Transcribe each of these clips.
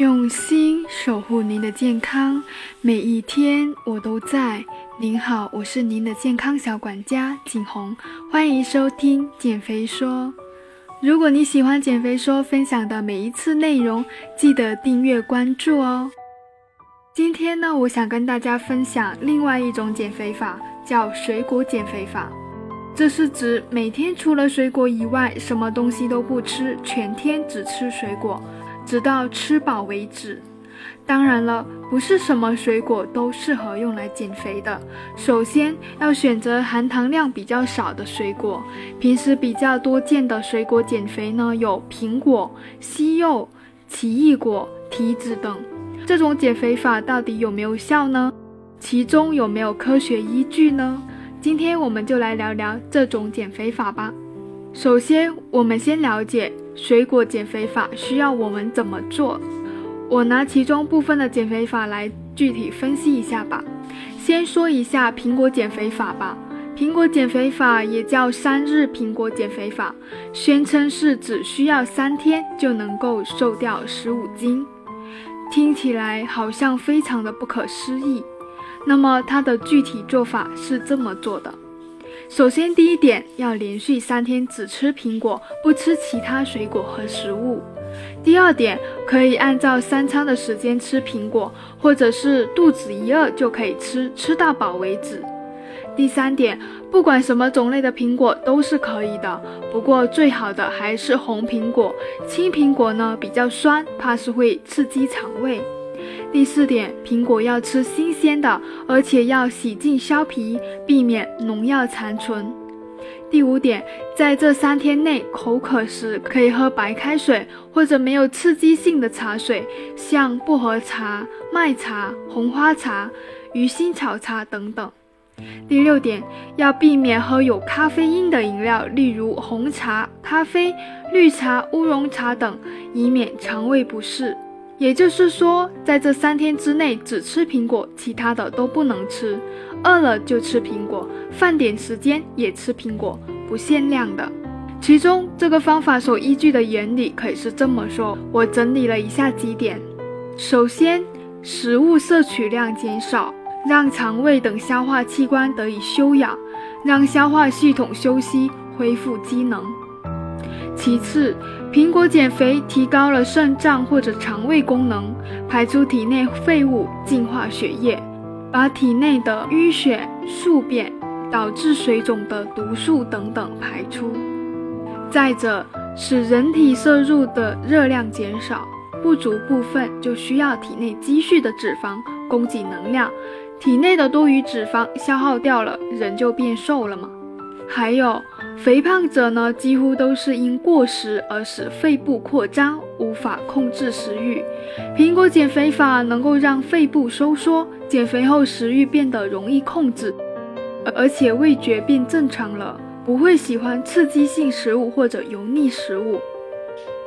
用心守护您的健康，每一天我都在。您好，我是您的健康小管家景红，欢迎收听减肥说。如果你喜欢减肥说分享的每一次内容，记得订阅关注哦。今天呢，我想跟大家分享另外一种减肥法，叫水果减肥法。这是指每天除了水果以外，什么东西都不吃，全天只吃水果。直到吃饱为止。当然了，不是什么水果都适合用来减肥的。首先要选择含糖量比较少的水果。平时比较多见的水果减肥呢，有苹果、西柚、奇异果、提子等。这种减肥法到底有没有效呢？其中有没有科学依据呢？今天我们就来聊聊这种减肥法吧。首先，我们先了解。水果减肥法需要我们怎么做？我拿其中部分的减肥法来具体分析一下吧。先说一下苹果减肥法吧。苹果减肥法也叫三日苹果减肥法，宣称是只需要三天就能够瘦掉十五斤，听起来好像非常的不可思议。那么它的具体做法是这么做的。首先，第一点要连续三天只吃苹果，不吃其他水果和食物。第二点，可以按照三餐的时间吃苹果，或者是肚子一饿就可以吃，吃到饱为止。第三点，不管什么种类的苹果都是可以的，不过最好的还是红苹果，青苹果呢比较酸，怕是会刺激肠胃。第四点，苹果要吃新鲜的，而且要洗净削皮，避免农药残存。第五点，在这三天内口渴时可以喝白开水或者没有刺激性的茶水，像薄荷茶、麦茶、红花茶、鱼腥草茶等等。第六点，要避免喝有咖啡因的饮料，例如红茶、咖啡、绿茶、乌龙茶等，以免肠胃不适。也就是说，在这三天之内只吃苹果，其他的都不能吃。饿了就吃苹果，饭点时间也吃苹果，不限量的。其中这个方法所依据的原理可以是这么说，我整理了以下几点：首先，食物摄取量减少，让肠胃等消化器官得以休养，让消化系统休息，恢复机能。其次，苹果减肥提高了肾脏或者肠胃功能，排出体内废物，净化血液，把体内的淤血、宿便导致水肿的毒素等等排出。再者，使人体摄入的热量减少，不足部分就需要体内积蓄的脂肪供给能量，体内的多余脂肪消耗掉了，人就变瘦了嘛。还有。肥胖者呢，几乎都是因过食而使肺部扩张，无法控制食欲。苹果减肥法能够让肺部收缩，减肥后食欲变得容易控制，而且味觉变正常了，不会喜欢刺激性食物或者油腻食物。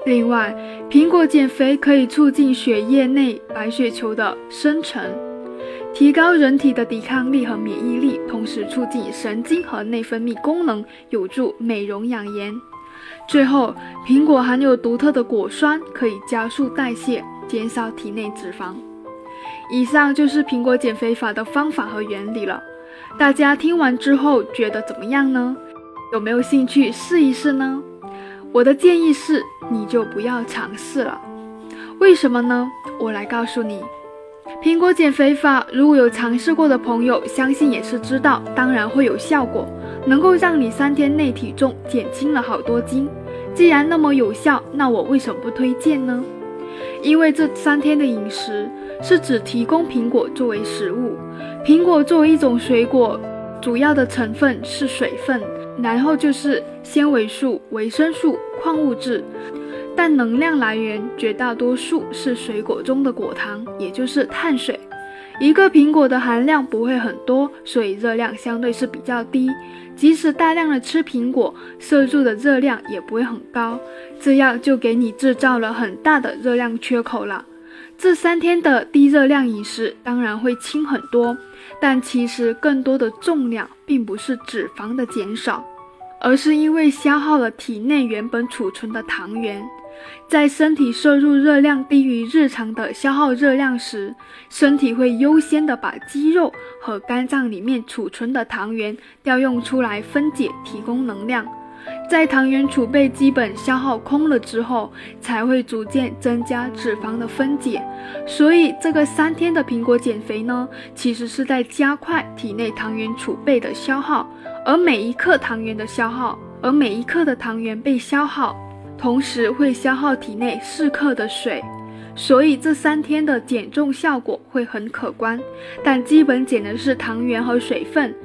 另外，苹果减肥可以促进血液内白血球的生成。提高人体的抵抗力和免疫力，同时促进神经和内分泌功能，有助美容养颜。最后，苹果含有独特的果酸，可以加速代谢，减少体内脂肪。以上就是苹果减肥法的方法和原理了。大家听完之后觉得怎么样呢？有没有兴趣试一试呢？我的建议是，你就不要尝试了。为什么呢？我来告诉你。苹果减肥法，如果有尝试过的朋友，相信也是知道，当然会有效果，能够让你三天内体重减轻了好多斤。既然那么有效，那我为什么不推荐呢？因为这三天的饮食是只提供苹果作为食物，苹果作为一种水果，主要的成分是水分，然后就是纤维素、维生素、矿物质。但能量来源绝大多数是水果中的果糖，也就是碳水。一个苹果的含量不会很多，所以热量相对是比较低。即使大量的吃苹果，摄入的热量也不会很高，这样就给你制造了很大的热量缺口了。这三天的低热量饮食当然会轻很多，但其实更多的重量并不是脂肪的减少，而是因为消耗了体内原本储存的糖原。在身体摄入热量低于日常的消耗热量时，身体会优先的把肌肉和肝脏里面储存的糖原调用出来分解，提供能量。在糖原储备基本消耗空了之后，才会逐渐增加脂肪的分解。所以这个三天的苹果减肥呢，其实是在加快体内糖原储备的消耗，而每一克糖原的消耗，而每一克的糖原被消耗，同时会消耗体内四克的水。所以这三天的减重效果会很可观，但基本减的是糖原和水分。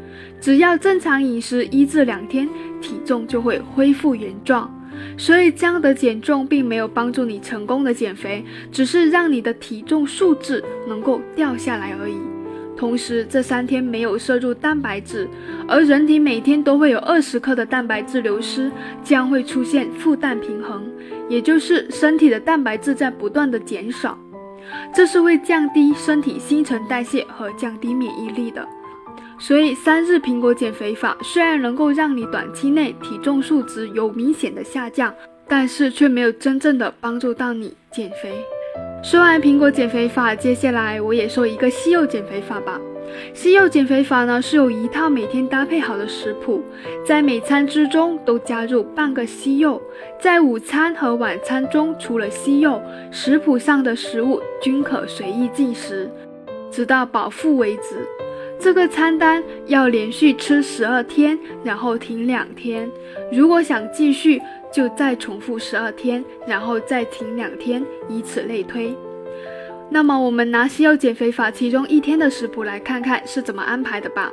只要正常饮食一至两天，体重就会恢复原状。所以这样的减重并没有帮助你成功的减肥，只是让你的体重数字能够掉下来而已。同时，这三天没有摄入蛋白质，而人体每天都会有二十克的蛋白质流失，将会出现负氮平衡，也就是身体的蛋白质在不断的减少，这是会降低身体新陈代谢和降低免疫力的。所以，三日苹果减肥法虽然能够让你短期内体重数值有明显的下降，但是却没有真正的帮助到你减肥。说完苹果减肥法，接下来我也说一个西柚减肥法吧。西柚减肥法呢是有一套每天搭配好的食谱，在每餐之中都加入半个西柚，在午餐和晚餐中除了西柚，食谱上的食物均可随意进食，直到饱腹为止。这个餐单要连续吃十二天，然后停两天。如果想继续，就再重复十二天，然后再停两天，以此类推。那么，我们拿西柚减肥法其中一天的食谱来看看是怎么安排的吧。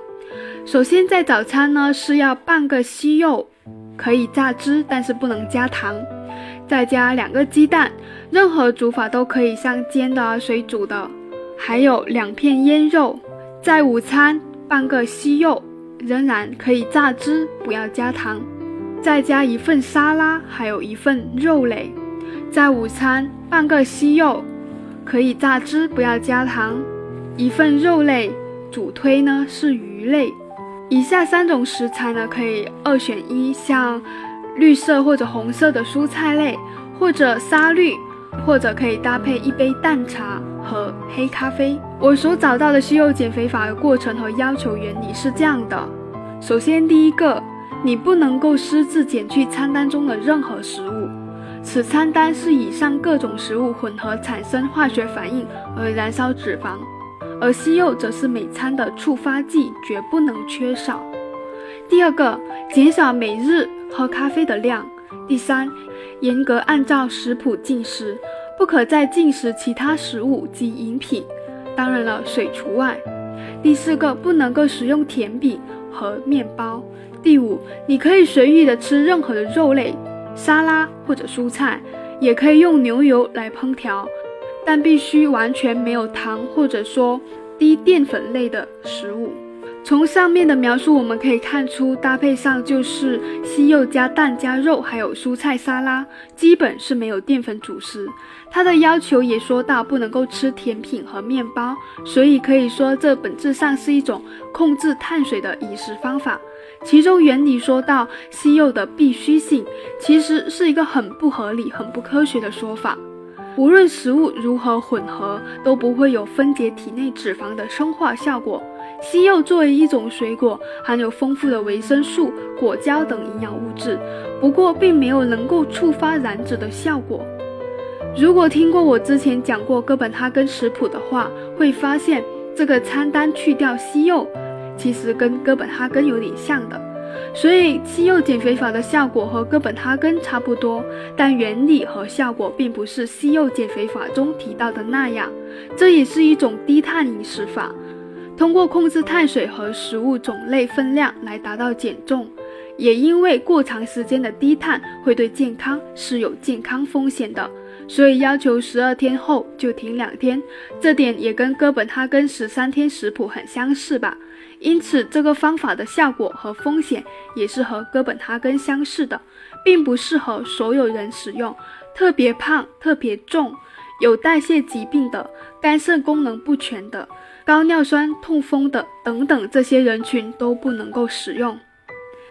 首先，在早餐呢是要半个西柚，可以榨汁，但是不能加糖，再加两个鸡蛋，任何煮法都可以，像煎的、水煮的，还有两片腌肉。在午餐，半个西柚，仍然可以榨汁，不要加糖。再加一份沙拉，还有一份肉类，在午餐半个西柚，可以榨汁，不要加糖。一份肉类，主推呢是鱼类。以下三种食材呢可以二选一，像绿色或者红色的蔬菜类，或者沙律，或者可以搭配一杯淡茶和黑咖啡。我所找到的西柚减肥法的过程和要求原理是这样的：首先第一个。你不能够私自减去餐单中的任何食物，此餐单是以上各种食物混合产生化学反应而燃烧脂肪，而西柚则是每餐的触发剂，绝不能缺少。第二个，减少每日喝咖啡的量。第三，严格按照食谱进食，不可再进食其他食物及饮品，当然了，水除外。第四个，不能够食用甜饼和面包。第五，你可以随意的吃任何的肉类、沙拉或者蔬菜，也可以用牛油来烹调，但必须完全没有糖或者说低淀粉类的食物。从上面的描述我们可以看出，搭配上就是西柚加蛋加肉，还有蔬菜沙拉，基本是没有淀粉主食。它的要求也说到不能够吃甜品和面包，所以可以说这本质上是一种控制碳水的饮食方法。其中原理说到西柚的必须性，其实是一个很不合理、很不科学的说法。无论食物如何混合，都不会有分解体内脂肪的生化效果。西柚作为一种水果，含有丰富的维生素、果胶等营养物质，不过并没有能够触发燃脂的效果。如果听过我之前讲过哥本哈根食谱的话，会发现这个餐单去掉西柚。其实跟哥本哈根有点像的，所以西柚减肥法的效果和哥本哈根差不多，但原理和效果并不是西柚减肥法中提到的那样。这也是一种低碳饮食法，通过控制碳水和食物种类分量来达到减重。也因为过长时间的低碳会对健康是有健康风险的，所以要求十二天后就停两天。这点也跟哥本哈根十三天食谱很相似吧。因此，这个方法的效果和风险也是和哥本哈根相似的，并不适合所有人使用。特别胖、特别重、有代谢疾病的、肝肾功能不全的、高尿酸、痛风的等等这些人群都不能够使用。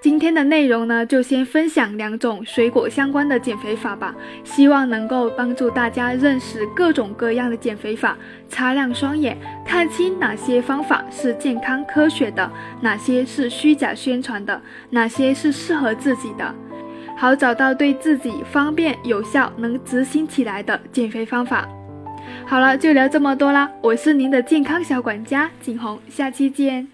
今天的内容呢，就先分享两种水果相关的减肥法吧，希望能够帮助大家认识各种各样的减肥法，擦亮双眼，看清哪些方法是健康科学的，哪些是虚假宣传的，哪些是适合自己的，好找到对自己方便、有效、能执行起来的减肥方法。好了，就聊这么多啦，我是您的健康小管家景红，下期见。